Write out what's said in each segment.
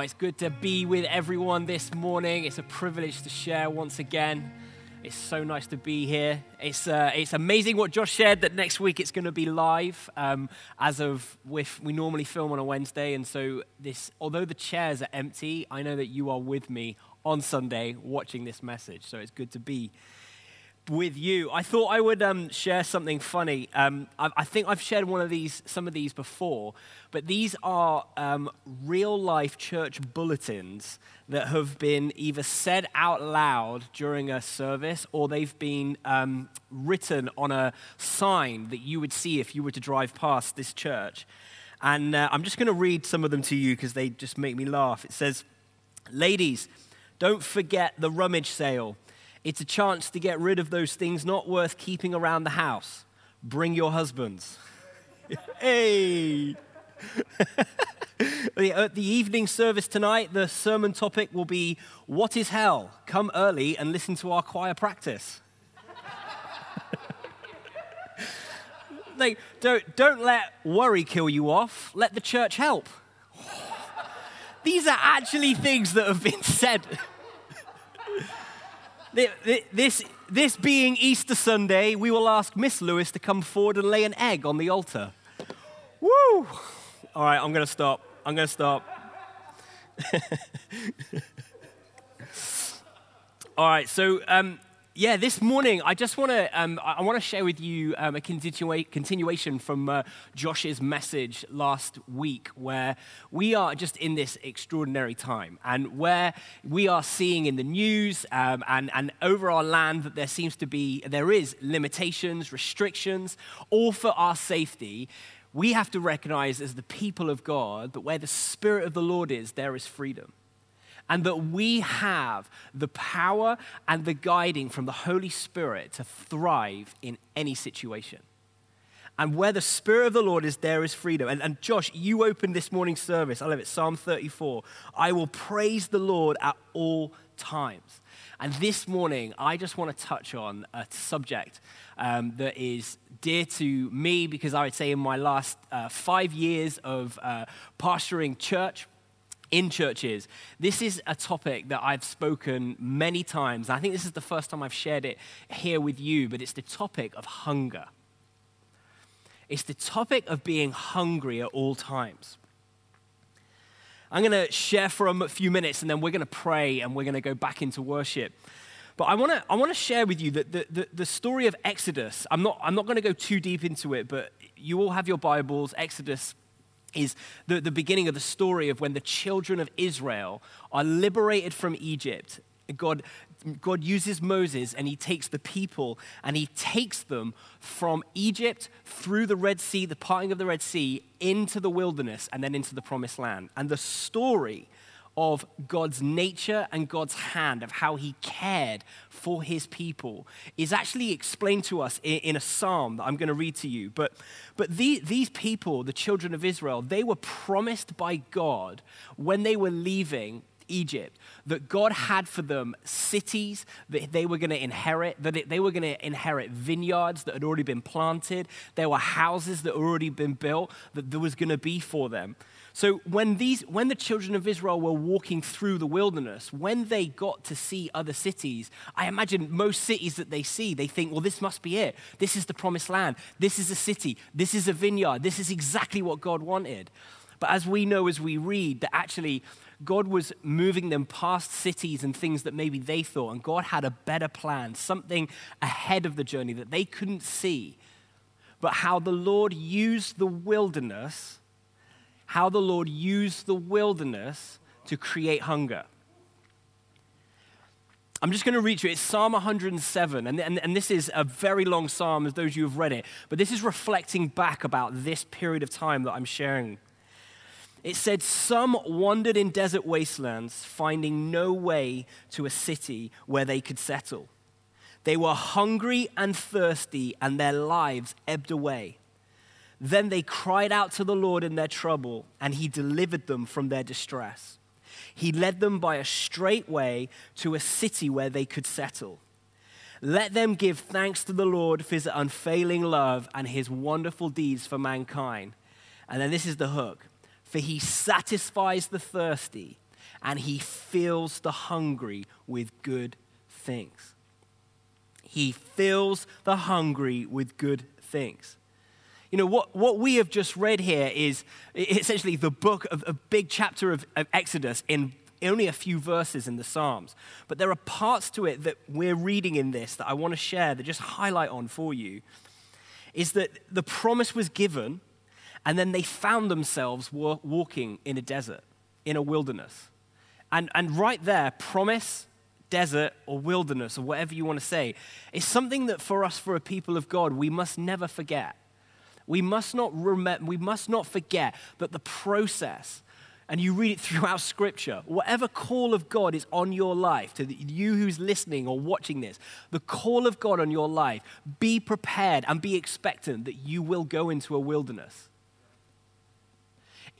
it's good to be with everyone this morning. It's a privilege to share once again. It's so nice to be here. It's, uh, it's amazing what Josh shared that next week it's going to be live. Um, as of with, we normally film on a Wednesday, and so this, although the chairs are empty, I know that you are with me on Sunday watching this message. So it's good to be with you. I thought I would um, share something funny. Um, I, I, think I've shared one of these, some of these before, but these are um, real life church bulletins that have been either said out loud during a service or they've been um, written on a sign that you would see if you were to drive past this church. And uh, I'm just going to read some of them to you because they just make me laugh. It says, Ladies, don't forget the rummage sale. It's a chance to get rid of those things not worth keeping around the house. Bring your husbands. hey! At the evening service tonight, the sermon topic will be What is Hell? Come early and listen to our choir practice. like, don't, don't let worry kill you off, let the church help. These are actually things that have been said. This, this being Easter Sunday, we will ask Miss Lewis to come forward and lay an egg on the altar. Woo! All right, I'm going to stop. I'm going to stop. All right, so um, yeah, this morning I just want to um, I want to share with you um, a continua- continuation from uh, Josh's message last week, where we are just in this extraordinary time, and where we are seeing in the news um, and and over our land that there seems to be there is limitations, restrictions, all for our safety. We have to recognize as the people of God that where the Spirit of the Lord is, there is freedom and that we have the power and the guiding from the Holy Spirit to thrive in any situation. And where the Spirit of the Lord is, there is freedom. And, and, Josh, you opened this morning's service. I love it. Psalm 34. I will praise the Lord at all times. And this morning, I just want to touch on a subject um, that is dear to me because I would say in my last uh, five years of uh, pastoring church, in churches. This is a topic that I've spoken many times. I think this is the first time I've shared it here with you, but it's the topic of hunger. It's the topic of being hungry at all times. I'm going to share for a few minutes and then we're going to pray and we're going to go back into worship. But I want to I wanna share with you that the, the, the story of Exodus, I'm not, I'm not going to go too deep into it, but you all have your Bibles, Exodus is the, the beginning of the story of when the children of Israel are liberated from Egypt. God, God uses Moses and he takes the people and he takes them from Egypt through the Red Sea, the parting of the Red Sea, into the wilderness and then into the promised land. And the story of God's nature and God's hand, of how he cared for his people, is actually explained to us in, in a psalm that I'm going to read to you. But, but the, these people, the children of Israel, they were promised by God when they were leaving Egypt, that God had for them cities that they were going to inherit, that they were going to inherit vineyards that had already been planted, there were houses that had already been built, that there was going to be for them. So when, these, when the children of Israel were walking through the wilderness, when they got to see other cities, I imagine most cities that they see, they think, well, this must be it. This is the promised land. This is a city. This is a vineyard. This is exactly what God wanted. But as we know as we read, that actually God was moving them past cities and things that maybe they thought, and God had a better plan, something ahead of the journey that they couldn't see. But how the Lord used the wilderness how the Lord used the wilderness to create hunger. I'm just going to read you. It's Psalm 107, and, and, and this is a very long psalm, as those of you have read it, but this is reflecting back about this period of time that I'm sharing. It said, Some wandered in desert wastelands, finding no way to a city where they could settle. They were hungry and thirsty, and their lives ebbed away. Then they cried out to the Lord in their trouble, and he delivered them from their distress. He led them by a straight way to a city where they could settle. Let them give thanks to the Lord for his unfailing love and his wonderful deeds for mankind. And then this is the hook for he satisfies the thirsty and he fills the hungry with good things. He fills the hungry with good things. You know, what, what we have just read here is essentially the book of a big chapter of, of Exodus in only a few verses in the Psalms. But there are parts to it that we're reading in this that I want to share that just highlight on for you. Is that the promise was given, and then they found themselves walking in a desert, in a wilderness. And, and right there, promise, desert, or wilderness, or whatever you want to say, is something that for us, for a people of God, we must never forget. We must not, remember, we must not forget that the process, and you read it throughout Scripture, whatever call of God is on your life, to you who's listening or watching this, the call of God on your life, be prepared and be expectant that you will go into a wilderness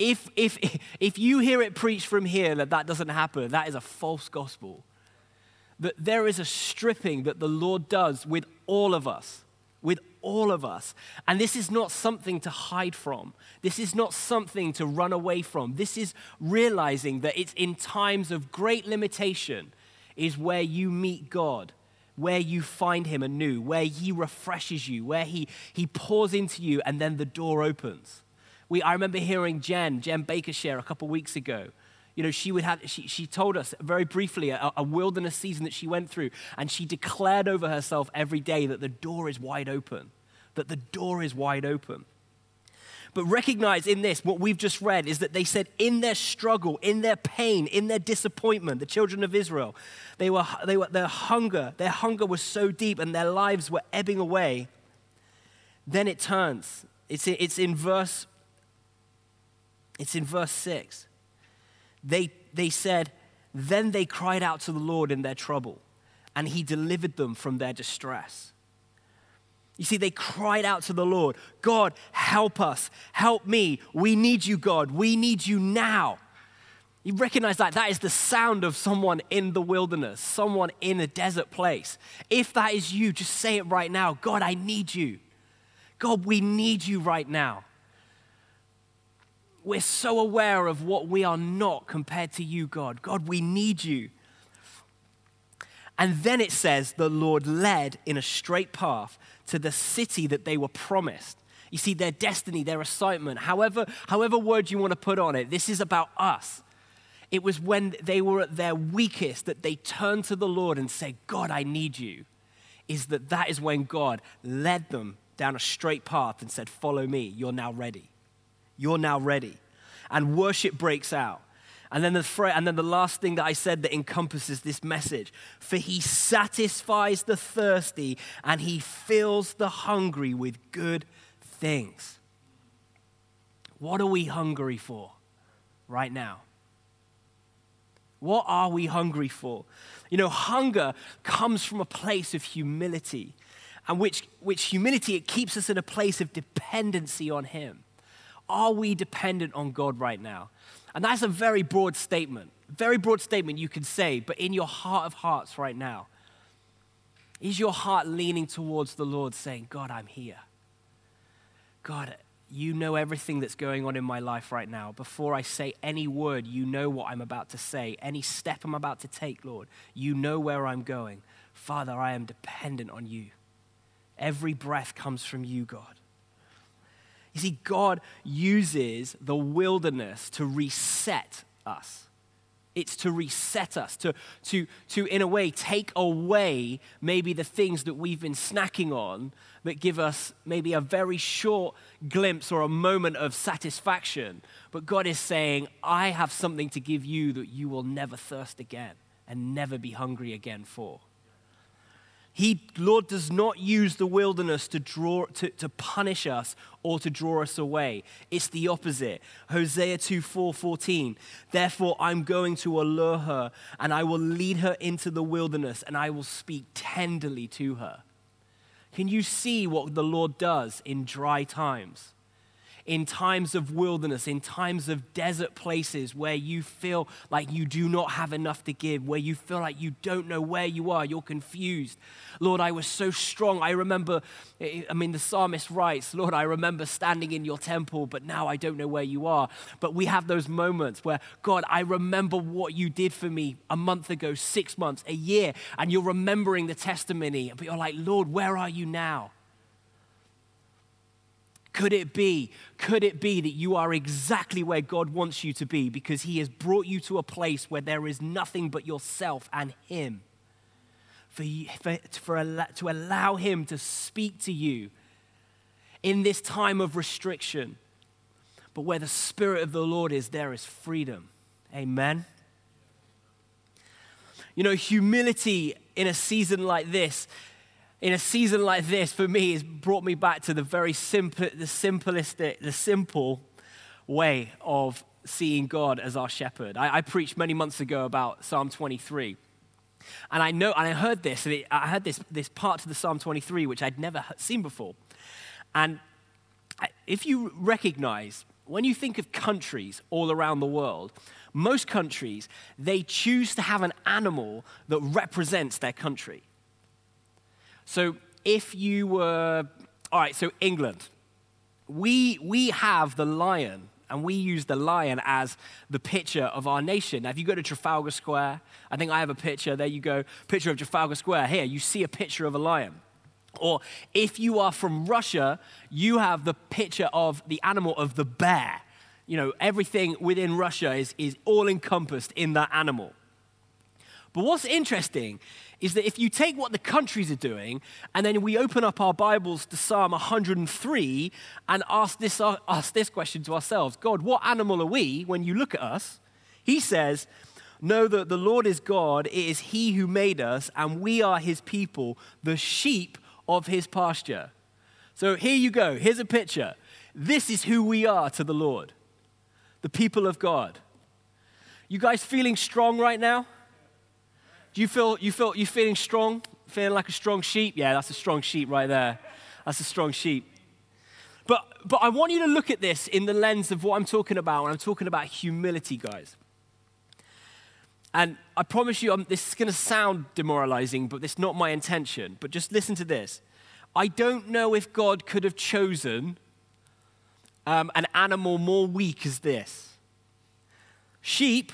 if, if, if you hear it preached from here that that doesn't happen, that is a false gospel. That there is a stripping that the Lord does with all of us, with all of us. And this is not something to hide from. This is not something to run away from. This is realizing that it's in times of great limitation is where you meet God where you find him anew, where he refreshes you, where he, he pours into you, and then the door opens. We, I remember hearing Jen, Jen Baker share a couple weeks ago. You know, she, would have, she, she told us very briefly a, a wilderness season that she went through, and she declared over herself every day that the door is wide open, that the door is wide open. But recognize in this, what we've just read is that they said in their struggle, in their pain, in their disappointment, the children of Israel, they were, they were, their hunger, their hunger was so deep and their lives were ebbing away. Then it turns. It's, it's in verse it's in verse 6. They, they said, Then they cried out to the Lord in their trouble, and he delivered them from their distress. You see, they cried out to the Lord, God, help us, help me. We need you, God. We need you now. You recognize that that is the sound of someone in the wilderness, someone in a desert place. If that is you, just say it right now God, I need you. God, we need you right now we're so aware of what we are not compared to you, God. God, we need you. And then it says, the Lord led in a straight path to the city that they were promised. You see, their destiny, their assignment, however, however word you want to put on it, this is about us. It was when they were at their weakest that they turned to the Lord and said, God, I need you. Is that that is when God led them down a straight path and said, Follow me, you're now ready. You're now ready. And worship breaks out. And then, the, and then the last thing that I said that encompasses this message for he satisfies the thirsty and he fills the hungry with good things. What are we hungry for right now? What are we hungry for? You know, hunger comes from a place of humility, and which, which humility, it keeps us in a place of dependency on Him. Are we dependent on God right now? And that's a very broad statement, very broad statement you could say, but in your heart of hearts right now, is your heart leaning towards the Lord saying, God, I'm here? God, you know everything that's going on in my life right now. Before I say any word, you know what I'm about to say. Any step I'm about to take, Lord, you know where I'm going. Father, I am dependent on you. Every breath comes from you, God. You see, God uses the wilderness to reset us. It's to reset us, to, to, to, in a way, take away maybe the things that we've been snacking on that give us maybe a very short glimpse or a moment of satisfaction. But God is saying, I have something to give you that you will never thirst again and never be hungry again for. He, Lord does not use the wilderness to, draw, to, to punish us or to draw us away. It's the opposite. Hosea 2 4 14. Therefore, I'm going to allure her, and I will lead her into the wilderness, and I will speak tenderly to her. Can you see what the Lord does in dry times? In times of wilderness, in times of desert places where you feel like you do not have enough to give, where you feel like you don't know where you are, you're confused. Lord, I was so strong. I remember, I mean, the psalmist writes, Lord, I remember standing in your temple, but now I don't know where you are. But we have those moments where, God, I remember what you did for me a month ago, six months, a year, and you're remembering the testimony, but you're like, Lord, where are you now? Could it be, could it be that you are exactly where God wants you to be because He has brought you to a place where there is nothing but yourself and Him? For, you, for, for, to allow Him to speak to you in this time of restriction. But where the Spirit of the Lord is, there is freedom. Amen. You know, humility in a season like this in a season like this, for me, has brought me back to the very simple, the simplistic, the simple way of seeing God as our shepherd. I, I preached many months ago about Psalm 23. And I know, and I heard this, and it, I heard this, this part to the Psalm 23, which I'd never seen before. And if you recognize, when you think of countries all around the world, most countries, they choose to have an animal that represents their country. So if you were, all right, so England, we, we have the lion, and we use the lion as the picture of our nation. Now, if you go to Trafalgar Square, I think I have a picture, there you go, picture of Trafalgar Square. Here, you see a picture of a lion. Or if you are from Russia, you have the picture of the animal of the bear. You know, everything within Russia is, is all encompassed in that animal. But what's interesting is that if you take what the countries are doing and then we open up our Bibles to Psalm 103 and ask this, ask this question to ourselves God, what animal are we when you look at us? He says, Know that the Lord is God, it is He who made us, and we are His people, the sheep of His pasture. So here you go. Here's a picture. This is who we are to the Lord, the people of God. You guys feeling strong right now? Do you feel you feel you feeling strong? Feeling like a strong sheep? Yeah, that's a strong sheep right there. That's a strong sheep. But but I want you to look at this in the lens of what I'm talking about when I'm talking about humility, guys. And I promise you, I'm, this is going to sound demoralizing, but it's not my intention. But just listen to this. I don't know if God could have chosen um, an animal more weak as this. Sheep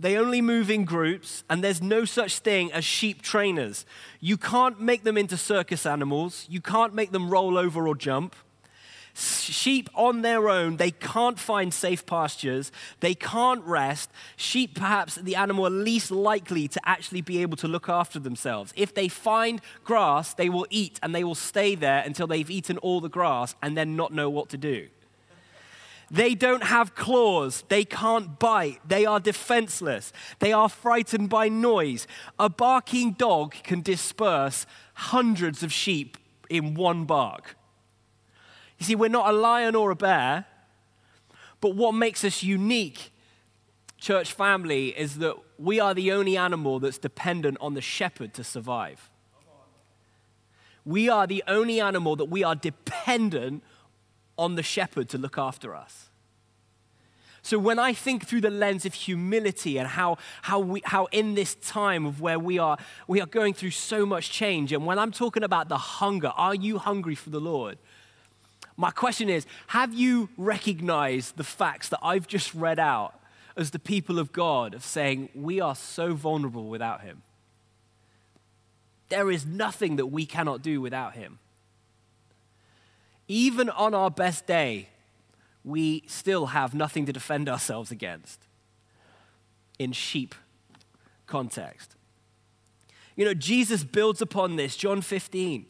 they only move in groups, and there's no such thing as sheep trainers. You can't make them into circus animals, you can't make them roll over or jump. Sheep on their own, they can't find safe pastures, they can't rest. Sheep, perhaps the animal least likely to actually be able to look after themselves. If they find grass, they will eat and they will stay there until they've eaten all the grass and then not know what to do. They don't have claws. They can't bite. They are defenseless. They are frightened by noise. A barking dog can disperse hundreds of sheep in one bark. You see, we're not a lion or a bear, but what makes us unique, church family, is that we are the only animal that's dependent on the shepherd to survive. We are the only animal that we are dependent on the shepherd to look after us. So when I think through the lens of humility and how, how, we, how in this time of where we are, we are going through so much change, and when I'm talking about the hunger, are you hungry for the Lord? My question is, have you recognized the facts that I've just read out as the people of God of saying, we are so vulnerable without Him? There is nothing that we cannot do without Him even on our best day, we still have nothing to defend ourselves against in sheep context. You know, Jesus builds upon this, John 15.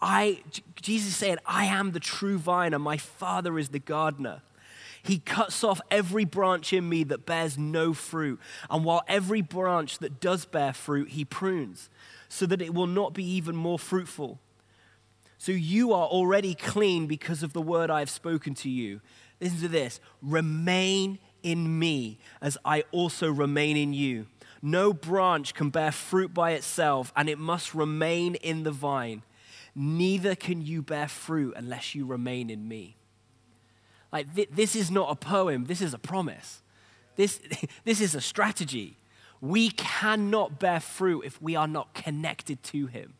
I, Jesus said, I am the true vine and my Father is the gardener. He cuts off every branch in me that bears no fruit. And while every branch that does bear fruit, he prunes so that it will not be even more fruitful. So you are already clean because of the word I have spoken to you. Listen to this remain in me as I also remain in you. No branch can bear fruit by itself, and it must remain in the vine. Neither can you bear fruit unless you remain in me. Like, th- this is not a poem, this is a promise. This, this is a strategy. We cannot bear fruit if we are not connected to Him.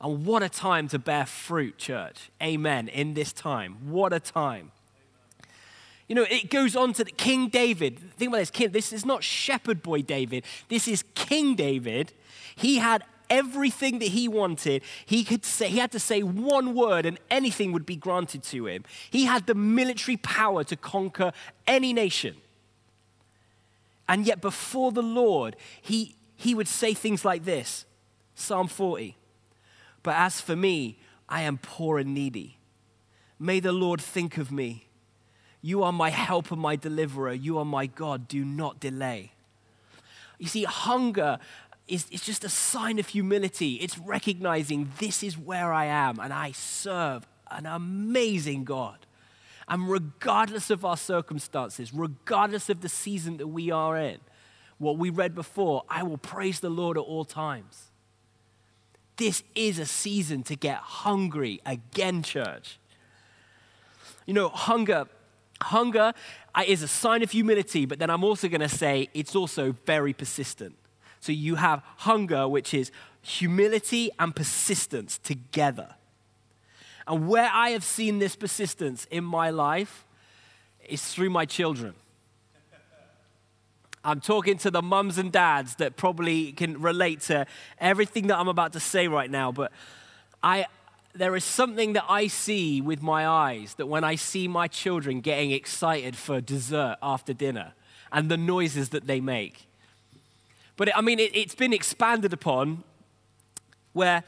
And what a time to bear fruit, church. Amen. In this time. What a time. You know, it goes on to the King David. Think about this. King, this is not shepherd boy David. This is King David. He had everything that he wanted. He could say he had to say one word and anything would be granted to him. He had the military power to conquer any nation. And yet before the Lord, he, he would say things like this. Psalm 40. But as for me, I am poor and needy. May the Lord think of me. You are my helper, my deliverer. You are my God. Do not delay. You see, hunger is, is just a sign of humility. It's recognizing this is where I am and I serve an amazing God. And regardless of our circumstances, regardless of the season that we are in, what we read before, I will praise the Lord at all times. This is a season to get hungry again, church. You know, hunger, hunger uh, is a sign of humility, but then I'm also going to say it's also very persistent. So you have hunger, which is humility and persistence together. And where I have seen this persistence in my life is through my children. I'm talking to the mums and dads that probably can relate to everything that I'm about to say right now, but I, there is something that I see with my eyes that when I see my children getting excited for dessert after dinner and the noises that they make. But it, I mean, it, has been expanded upon where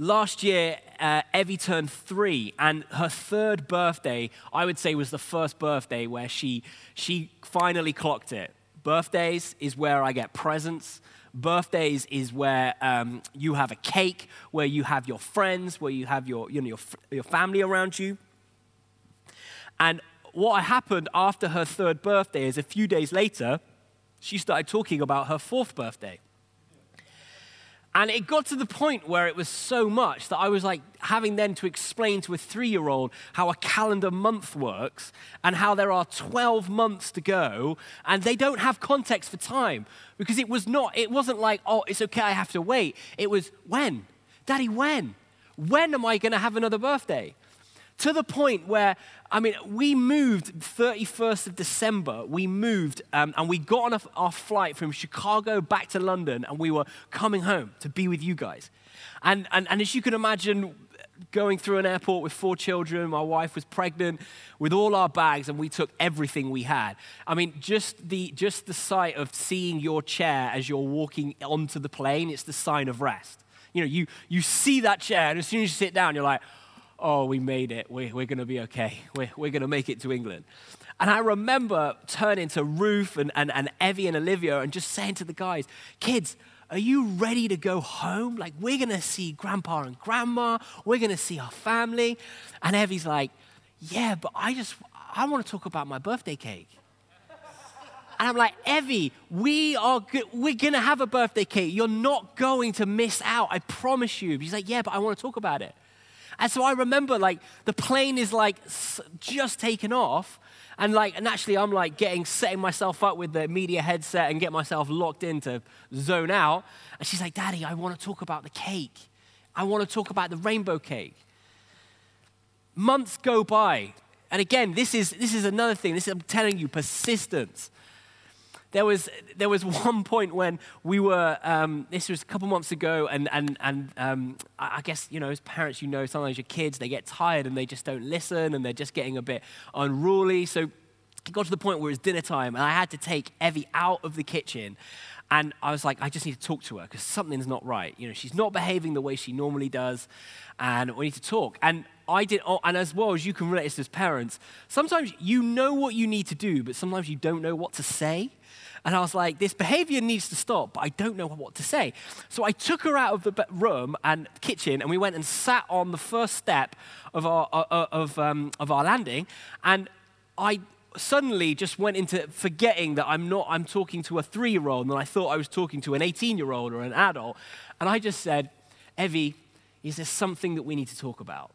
last year uh, Evie turned three, and her third birthday, I would say, was the first birthday where she, she finally clocked it Birthdays is where I get presents. Birthdays is where um, you have a cake, where you have your friends, where you have your, you know, your, your family around you. And what happened after her third birthday is a few days later, she started talking about her fourth birthday. And it got to the point where it was so much that I was like having then to explain to a three year old how a calendar month works and how there are 12 months to go and they don't have context for time because it was not, it wasn't like, oh, it's okay, I have to wait. It was when? Daddy, when? When am I going to have another birthday? To the point where, I mean, we moved 31st of December. We moved um, and we got on a, our flight from Chicago back to London and we were coming home to be with you guys. And, and, and as you can imagine, going through an airport with four children, my wife was pregnant, with all our bags, and we took everything we had. I mean, just the, just the sight of seeing your chair as you're walking onto the plane, it's the sign of rest. You know, you, you see that chair, and as soon as you sit down, you're like, oh, we made it. We're, we're going to be okay. We're, we're going to make it to England. And I remember turning to Ruth and, and, and Evie and Olivia and just saying to the guys, kids, are you ready to go home? Like, we're going to see grandpa and grandma. We're going to see our family. And Evie's like, yeah, but I just, I want to talk about my birthday cake. And I'm like, Evie, we are good. we're gonna have a birthday cake. You're not going to miss out. I promise you. He's like, yeah, but I want to talk about it. And so I remember like the plane is like just taken off. And like naturally, I'm like getting setting myself up with the media headset and get myself locked in to zone out. And she's like, Daddy, I want to talk about the cake. I want to talk about the rainbow cake. Months go by. And again, this is this is another thing. This is, I'm telling you, persistence there was, there was one point when we were, um, this was a couple months ago, and, and, and um, I guess, you know, as parents, you know, sometimes your kids, they get tired and they just don't listen and they're just getting a bit unruly. So it got to the point where it was dinner time, and I had to take Evie out of the kitchen. And I was like, I just need to talk to her because something's not right. You know, she's not behaving the way she normally does, and we need to talk. And I did, oh, and as well as you can relate this as parents, sometimes you know what you need to do, but sometimes you don't know what to say. And I was like, this behavior needs to stop, but I don't know what to say. So I took her out of the room and kitchen, and we went and sat on the first step of our, uh, uh, of, um, of our landing. And I suddenly just went into forgetting that I'm not, I'm talking to a three year old, and I thought I was talking to an 18 year old or an adult. And I just said, Evie, is there something that we need to talk about?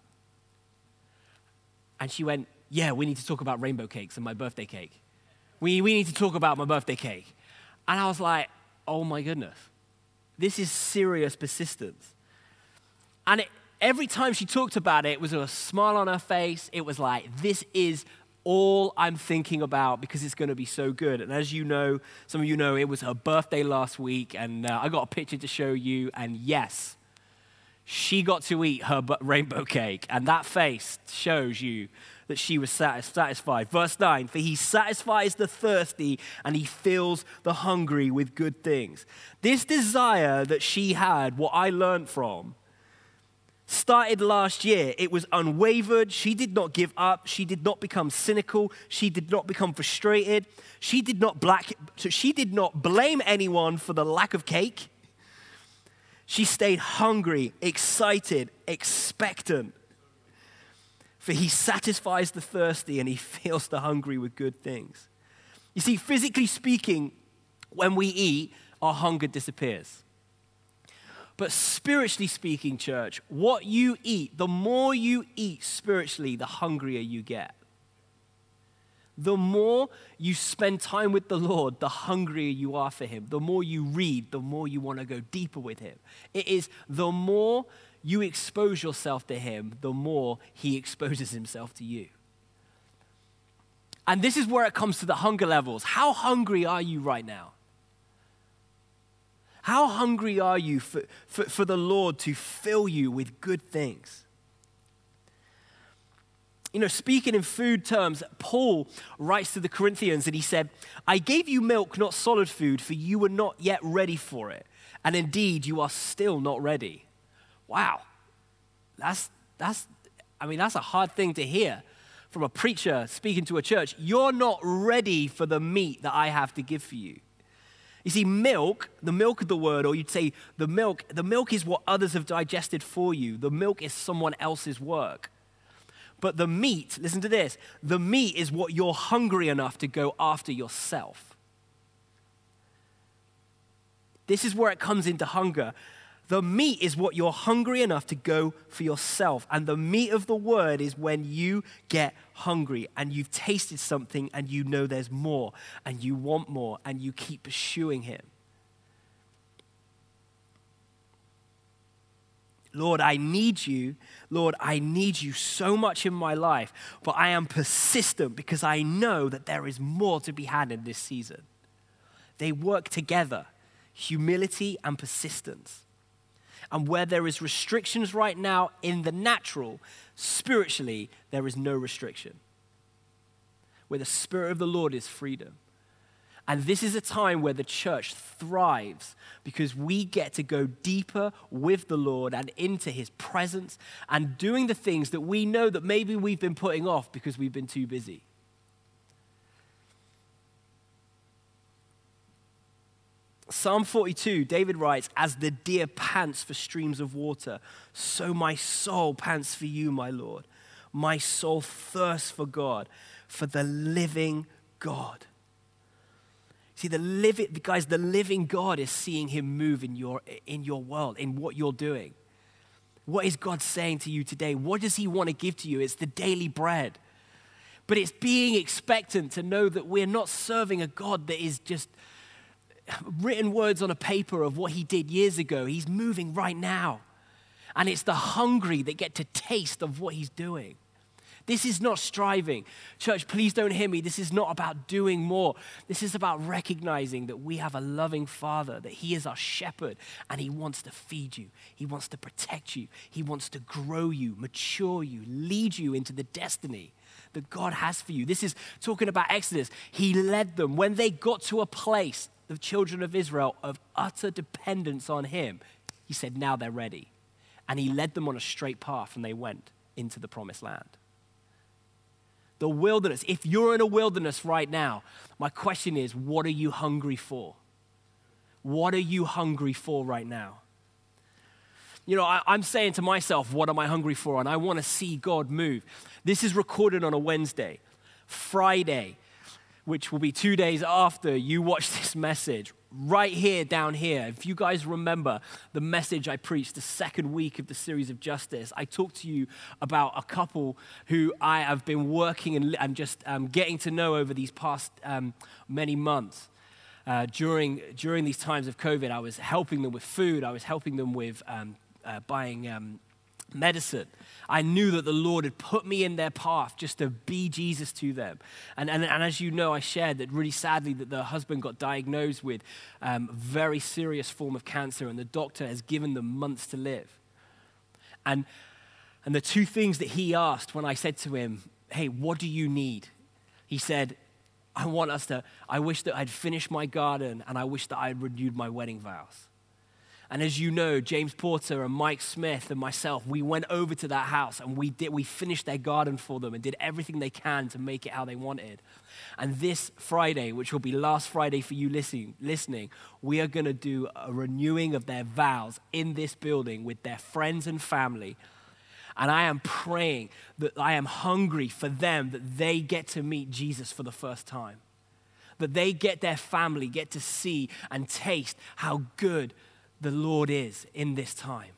And she went, Yeah, we need to talk about rainbow cakes and my birthday cake. We, we need to talk about my birthday cake. And I was like, Oh my goodness, this is serious persistence. And it, every time she talked about it, it was a smile on her face. It was like, This is all I'm thinking about because it's going to be so good. And as you know, some of you know, it was her birthday last week, and uh, I got a picture to show you. And yes, she got to eat her rainbow cake, and that face shows you that she was satisfied. Verse 9 For he satisfies the thirsty and he fills the hungry with good things. This desire that she had, what I learned from, started last year. It was unwavered. She did not give up. She did not become cynical. She did not become frustrated. She did not black she did not blame anyone for the lack of cake. She stayed hungry, excited, expectant. For he satisfies the thirsty and he fills the hungry with good things. You see, physically speaking, when we eat, our hunger disappears. But spiritually speaking, church, what you eat, the more you eat spiritually, the hungrier you get. The more you spend time with the Lord, the hungrier you are for Him. The more you read, the more you want to go deeper with Him. It is the more you expose yourself to Him, the more He exposes Himself to you. And this is where it comes to the hunger levels. How hungry are you right now? How hungry are you for, for, for the Lord to fill you with good things? You know, speaking in food terms, Paul writes to the Corinthians and he said, I gave you milk, not solid food, for you were not yet ready for it. And indeed, you are still not ready. Wow. That's, that's, I mean, that's a hard thing to hear from a preacher speaking to a church. You're not ready for the meat that I have to give for you. You see, milk, the milk of the word, or you'd say the milk, the milk is what others have digested for you. The milk is someone else's work. But the meat, listen to this, the meat is what you're hungry enough to go after yourself. This is where it comes into hunger. The meat is what you're hungry enough to go for yourself. And the meat of the word is when you get hungry and you've tasted something and you know there's more and you want more and you keep pursuing Him. Lord, I need you. Lord, I need you so much in my life, but I am persistent because I know that there is more to be had in this season. They work together humility and persistence. And where there is restrictions right now in the natural, spiritually, there is no restriction. Where the Spirit of the Lord is freedom. And this is a time where the church thrives because we get to go deeper with the Lord and into his presence and doing the things that we know that maybe we've been putting off because we've been too busy. Psalm 42, David writes, As the deer pants for streams of water, so my soul pants for you, my Lord. My soul thirsts for God, for the living God. See, the living, guys, the living God is seeing him move in your, in your world, in what you're doing. What is God saying to you today? What does he want to give to you? It's the daily bread. But it's being expectant to know that we're not serving a God that is just written words on a paper of what he did years ago. He's moving right now. And it's the hungry that get to taste of what he's doing. This is not striving. Church, please don't hear me. This is not about doing more. This is about recognizing that we have a loving Father, that He is our shepherd, and He wants to feed you. He wants to protect you. He wants to grow you, mature you, lead you into the destiny that God has for you. This is talking about Exodus. He led them when they got to a place the children of Israel of utter dependence on him, he said, now they're ready. And he led them on a straight path and they went into the promised land. The wilderness, if you're in a wilderness right now, my question is, what are you hungry for? What are you hungry for right now? You know, I, am saying to myself, what am I hungry for? And I want to see God move. This is recorded on a Wednesday. Friday, which will be two days after you watch this message, right here, down here, if you guys remember the message I preached the second week of the series of Justice, I talked to you about a couple who I have been working and, just um, getting to know over these past um, many months. Uh, during, during these times of COVID, I was helping them with food, I was helping them with um, uh, buying um, medicine. I knew that the Lord had put me in their path just to be Jesus to them. And, and, and as you know, I shared that really sadly that the husband got diagnosed with um, a very serious form of cancer and the doctor has given them months to live. And, and the two things that he asked when I said to him, hey, what do you need? He said, I want us to, I wish that I'd finished my garden and I wish that I'd renewed my wedding vows. And as you know, James Porter and Mike Smith and myself, we went over to that house and we did we finished their garden for them and did everything they can to make it how they wanted. And this Friday, which will be last Friday for you listening, listening we are going to do a renewing of their vows in this building with their friends and family. And I am praying that I am hungry for them that they get to meet Jesus for the first time. That they get their family, get to see and taste how good the Lord is in this time.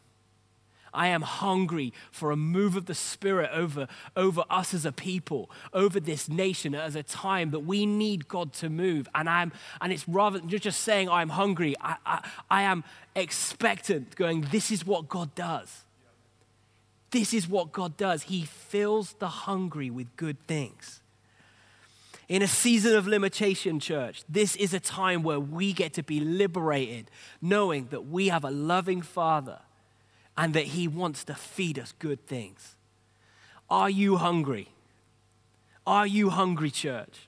I am hungry for a move of the Spirit over, over us as a people, over this nation as a time that we need God to move. And, I'm, and it's rather than just saying I'm hungry, I, I, I am expectant, going, This is what God does. This is what God does. He fills the hungry with good things. In a season of limitation, church, this is a time where we get to be liberated, knowing that we have a loving Father and that He wants to feed us good things. Are you hungry? Are you hungry, church?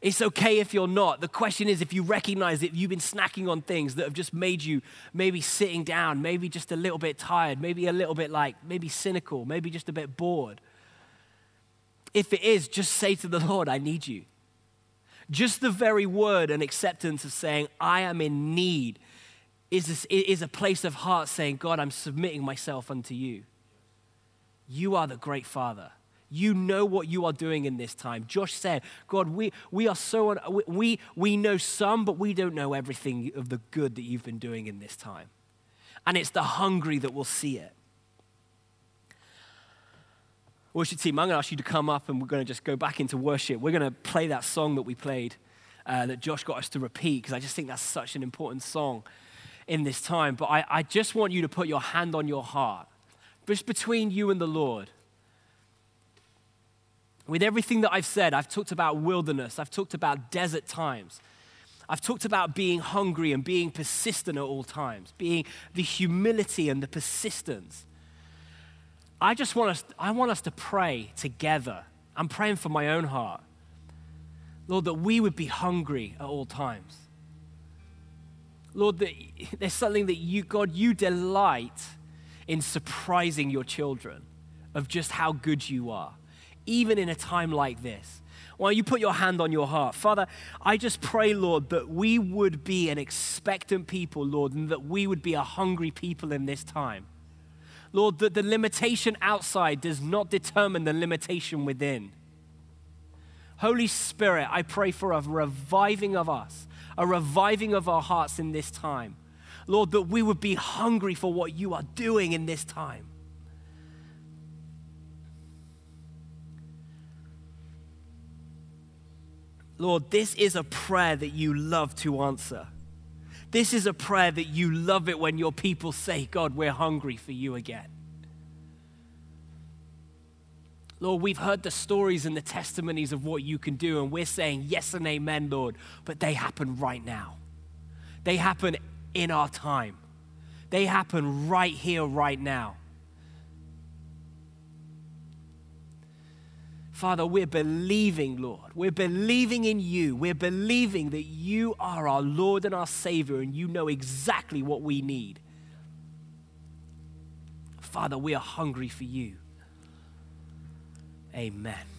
It's okay if you're not. The question is if you recognize that you've been snacking on things that have just made you maybe sitting down, maybe just a little bit tired, maybe a little bit like, maybe cynical, maybe just a bit bored. If it is, just say to the Lord, I need you. Just the very word and acceptance of saying, I am in need, is, this, is a place of heart saying, God, I'm submitting myself unto you. You are the great Father. You know what you are doing in this time. Josh said, God, we, we are so, we, we know some, but we don't know everything of the good that you've been doing in this time. And it's the hungry that will see it. Worship team, I'm going to ask you to come up and we're going to just go back into worship. We're going to play that song that we played uh, that Josh got us to repeat because I just think that's such an important song in this time. But I, I just want you to put your hand on your heart, just between you and the Lord. With everything that I've said, I've talked about wilderness, I've talked about desert times. I've talked about being hungry and being persistent at all times, being the humility and the persistence. I just want us, I want us to pray together. I'm praying for my own heart. Lord, that we would be hungry at all times. Lord, that there's something that you, God, you delight in surprising your children of just how good you are, even in a time like this. Don't you put your hand on your heart? Father, I just pray, Lord, that we would be an expectant people, Lord, and that we would be a hungry people in this time. Lord, that the limitation outside does not determine the limitation within. Holy Spirit, I pray for a reviving of us, a reviving of our hearts in this time. Lord, that we would be hungry for what you are doing in this time. Lord, this is a prayer that you love to answer. This is a prayer that you love it when your people say, God, we're hungry for you again. Lord, we've heard the stories and the testimonies of what you can do, and we're saying yes and amen, Lord, but they happen right now. They happen in our time. They happen right here, right now. Father, we're believing, Lord. We're believing in you. We're believing that you are our Lord and our Savior and you know exactly what we need. Father, we are hungry for you. Amen.